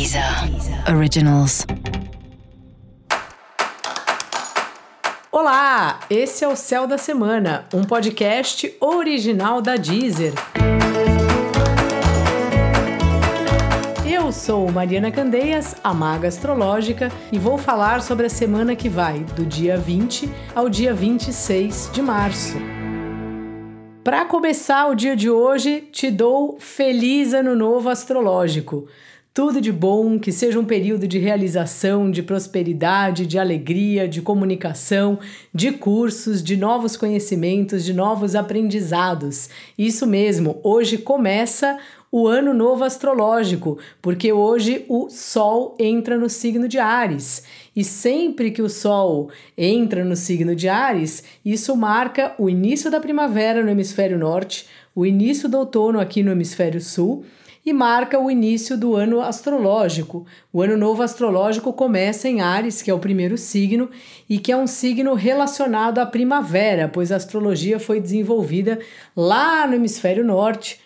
Deezer Originals. Olá, esse é o Céu da Semana, um podcast original da Deezer. Eu sou Mariana Candeias, a maga astrológica, e vou falar sobre a semana que vai do dia 20 ao dia 26 de março. Para começar o dia de hoje, te dou feliz ano novo astrológico. Tudo de bom, que seja um período de realização, de prosperidade, de alegria, de comunicação, de cursos, de novos conhecimentos, de novos aprendizados. Isso mesmo, hoje começa o ano novo astrológico, porque hoje o Sol entra no signo de Ares. E sempre que o Sol entra no signo de Ares, isso marca o início da primavera no hemisfério norte, o início do outono aqui no hemisfério sul e marca o início do ano astrológico. O ano novo astrológico começa em Ares, que é o primeiro signo e que é um signo relacionado à primavera, pois a astrologia foi desenvolvida lá no hemisfério norte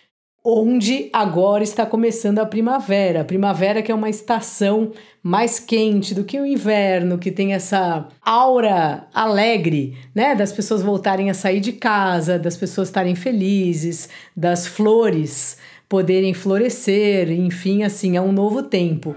onde agora está começando a primavera. A primavera que é uma estação mais quente do que o inverno, que tem essa aura alegre, né, das pessoas voltarem a sair de casa, das pessoas estarem felizes, das flores poderem florescer, enfim, assim, é um novo tempo.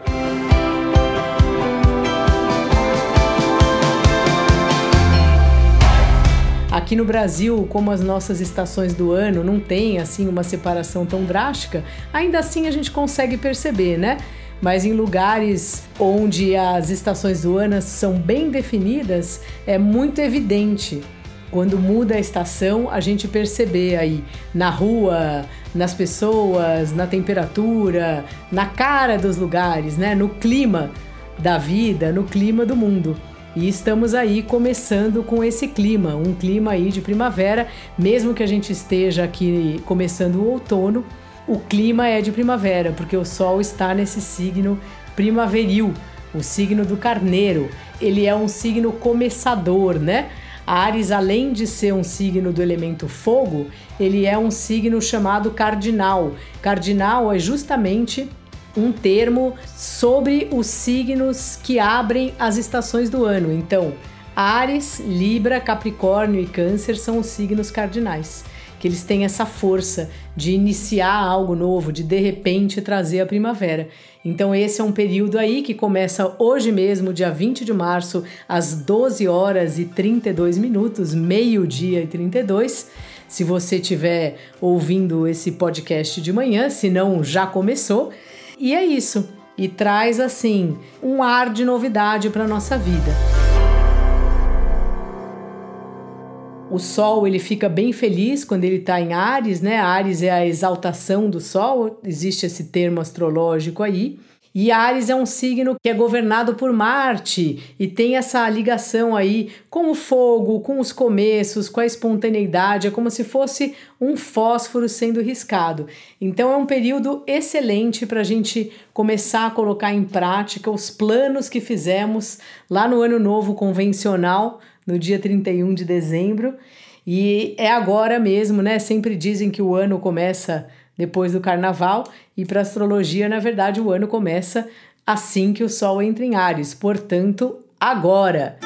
Aqui no Brasil, como as nossas estações do ano não tem assim uma separação tão drástica, ainda assim a gente consegue perceber, né? Mas em lugares onde as estações do ano são bem definidas, é muito evidente quando muda a estação, a gente perceber aí na rua, nas pessoas, na temperatura, na cara dos lugares, né? No clima da vida, no clima do mundo. E estamos aí começando com esse clima, um clima aí de primavera, mesmo que a gente esteja aqui começando o outono, o clima é de primavera, porque o sol está nesse signo primaveril, o signo do carneiro. Ele é um signo começador, né? Ares, além de ser um signo do elemento fogo, ele é um signo chamado cardinal. Cardinal é justamente um termo sobre os signos que abrem as estações do ano. Então, Ares, Libra, Capricórnio e Câncer são os signos cardinais, que eles têm essa força de iniciar algo novo, de de repente trazer a primavera. Então, esse é um período aí que começa hoje mesmo, dia 20 de março, às 12 horas e 32 minutos, meio-dia e 32. Se você estiver ouvindo esse podcast de manhã, se não já começou, e é isso. E traz assim um ar de novidade para nossa vida. O Sol ele fica bem feliz quando ele está em Ares, né? Ares é a exaltação do Sol, existe esse termo astrológico aí. E Ares é um signo que é governado por Marte e tem essa ligação aí com o fogo, com os começos, com a espontaneidade, é como se fosse um fósforo sendo riscado. Então é um período excelente para a gente começar a colocar em prática os planos que fizemos lá no Ano Novo Convencional, no dia 31 de dezembro. E é agora mesmo, né? Sempre dizem que o ano começa depois do carnaval, e para astrologia, na verdade, o ano começa assim que o Sol entra em Ares, portanto, agora.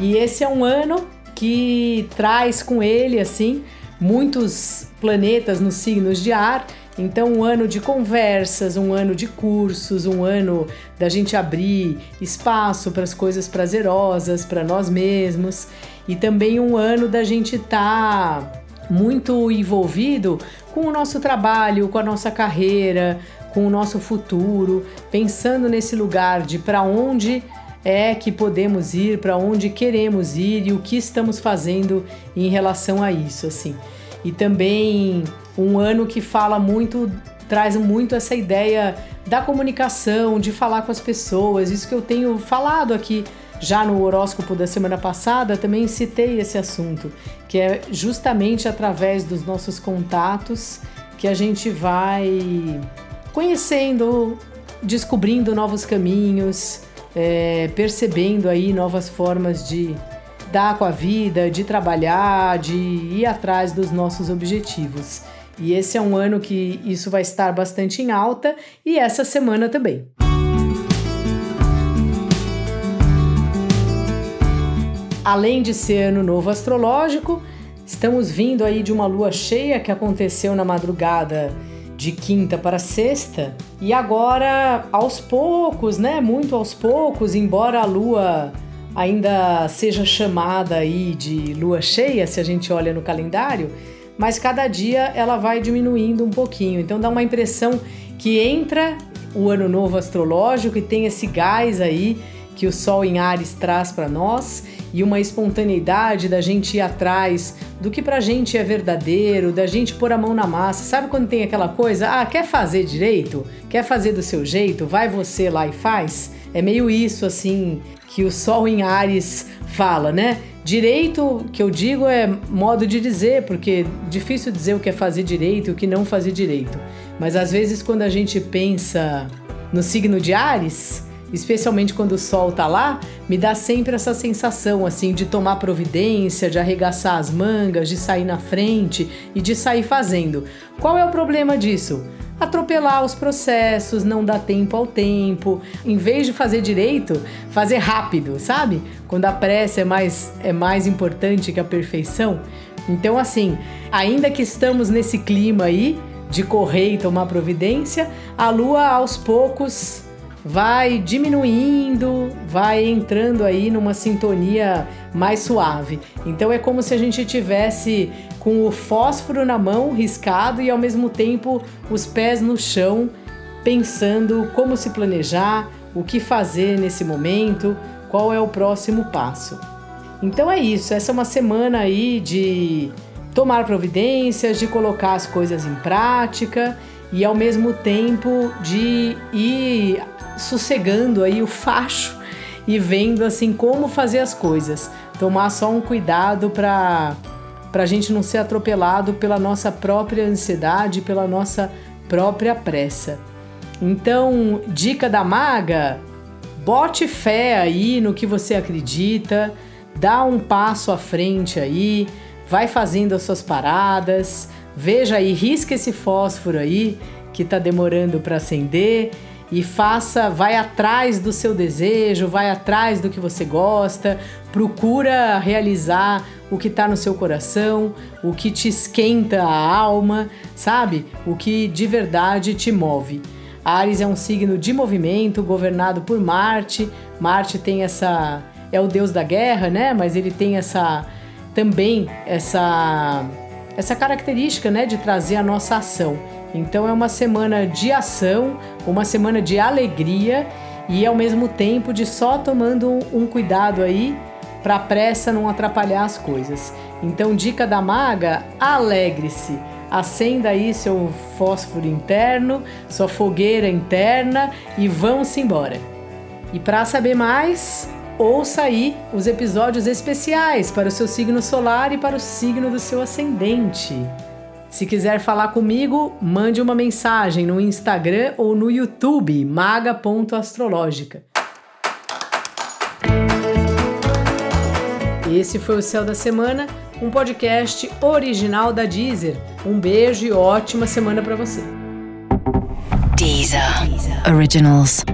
E esse é um ano que traz com ele assim muitos planetas nos signos de ar. Então, um ano de conversas, um ano de cursos, um ano da gente abrir espaço para as coisas prazerosas, para nós mesmos, e também um ano da gente estar tá muito envolvido com o nosso trabalho, com a nossa carreira, com o nosso futuro, pensando nesse lugar de para onde é que podemos ir, para onde queremos ir e o que estamos fazendo em relação a isso, assim. E também um ano que fala muito, traz muito essa ideia da comunicação, de falar com as pessoas, isso que eu tenho falado aqui já no horóscopo da semana passada, também citei esse assunto, que é justamente através dos nossos contatos que a gente vai conhecendo, descobrindo novos caminhos, é, percebendo aí novas formas de, dar com a vida, de trabalhar, de ir atrás dos nossos objetivos. E esse é um ano que isso vai estar bastante em alta e essa semana também. Além de ser ano novo astrológico, estamos vindo aí de uma lua cheia que aconteceu na madrugada de quinta para sexta, e agora aos poucos, né, muito aos poucos, embora a lua ainda seja chamada aí de lua cheia, se a gente olha no calendário, mas cada dia ela vai diminuindo um pouquinho. Então dá uma impressão que entra o ano novo astrológico e tem esse gás aí que o Sol em Ares traz para nós e uma espontaneidade da gente ir atrás do que pra gente é verdadeiro, da gente pôr a mão na massa. Sabe quando tem aquela coisa, ah, quer fazer direito? Quer fazer do seu jeito? Vai você lá e faz? É meio isso assim que o Sol em Ares fala, né? Direito, que eu digo, é modo de dizer, porque difícil dizer o que é fazer direito e o que não fazer direito. Mas às vezes, quando a gente pensa no signo de Ares, especialmente quando o sol tá lá, me dá sempre essa sensação assim de tomar providência, de arregaçar as mangas, de sair na frente e de sair fazendo. Qual é o problema disso? Atropelar os processos, não dar tempo ao tempo, em vez de fazer direito, fazer rápido, sabe? Quando a pressa é mais é mais importante que a perfeição. Então assim, ainda que estamos nesse clima aí de correr e tomar providência, a lua aos poucos vai diminuindo, vai entrando aí numa sintonia mais suave. Então é como se a gente tivesse com o fósforo na mão, riscado e ao mesmo tempo os pés no chão, pensando como se planejar, o que fazer nesse momento, qual é o próximo passo. Então é isso, essa é uma semana aí de tomar providências, de colocar as coisas em prática e ao mesmo tempo de ir sossegando aí o facho e vendo assim como fazer as coisas. Tomar só um cuidado para para a gente não ser atropelado pela nossa própria ansiedade, pela nossa própria pressa. Então, dica da maga, bote fé aí no que você acredita, dá um passo à frente aí, vai fazendo as suas paradas, veja aí, risca esse fósforo aí que está demorando para acender e faça, vai atrás do seu desejo, vai atrás do que você gosta, procura realizar o que está no seu coração, o que te esquenta a alma, sabe? O que de verdade te move. Ares é um signo de movimento, governado por Marte. Marte tem essa é o deus da guerra, né? Mas ele tem essa também essa essa característica, né, de trazer a nossa ação. Então é uma semana de ação, uma semana de alegria e ao mesmo tempo de só tomando um cuidado aí para a pressa não atrapalhar as coisas. Então, dica da maga: alegre-se. Acenda aí seu fósforo interno, sua fogueira interna e vão-se embora. E para saber mais, ouça aí os episódios especiais para o seu signo solar e para o signo do seu ascendente. Se quiser falar comigo, mande uma mensagem no Instagram ou no YouTube, maga.astrológica. Esse foi o Céu da Semana, um podcast original da Deezer. Um beijo e ótima semana para você. Deezer. Deezer. Originals.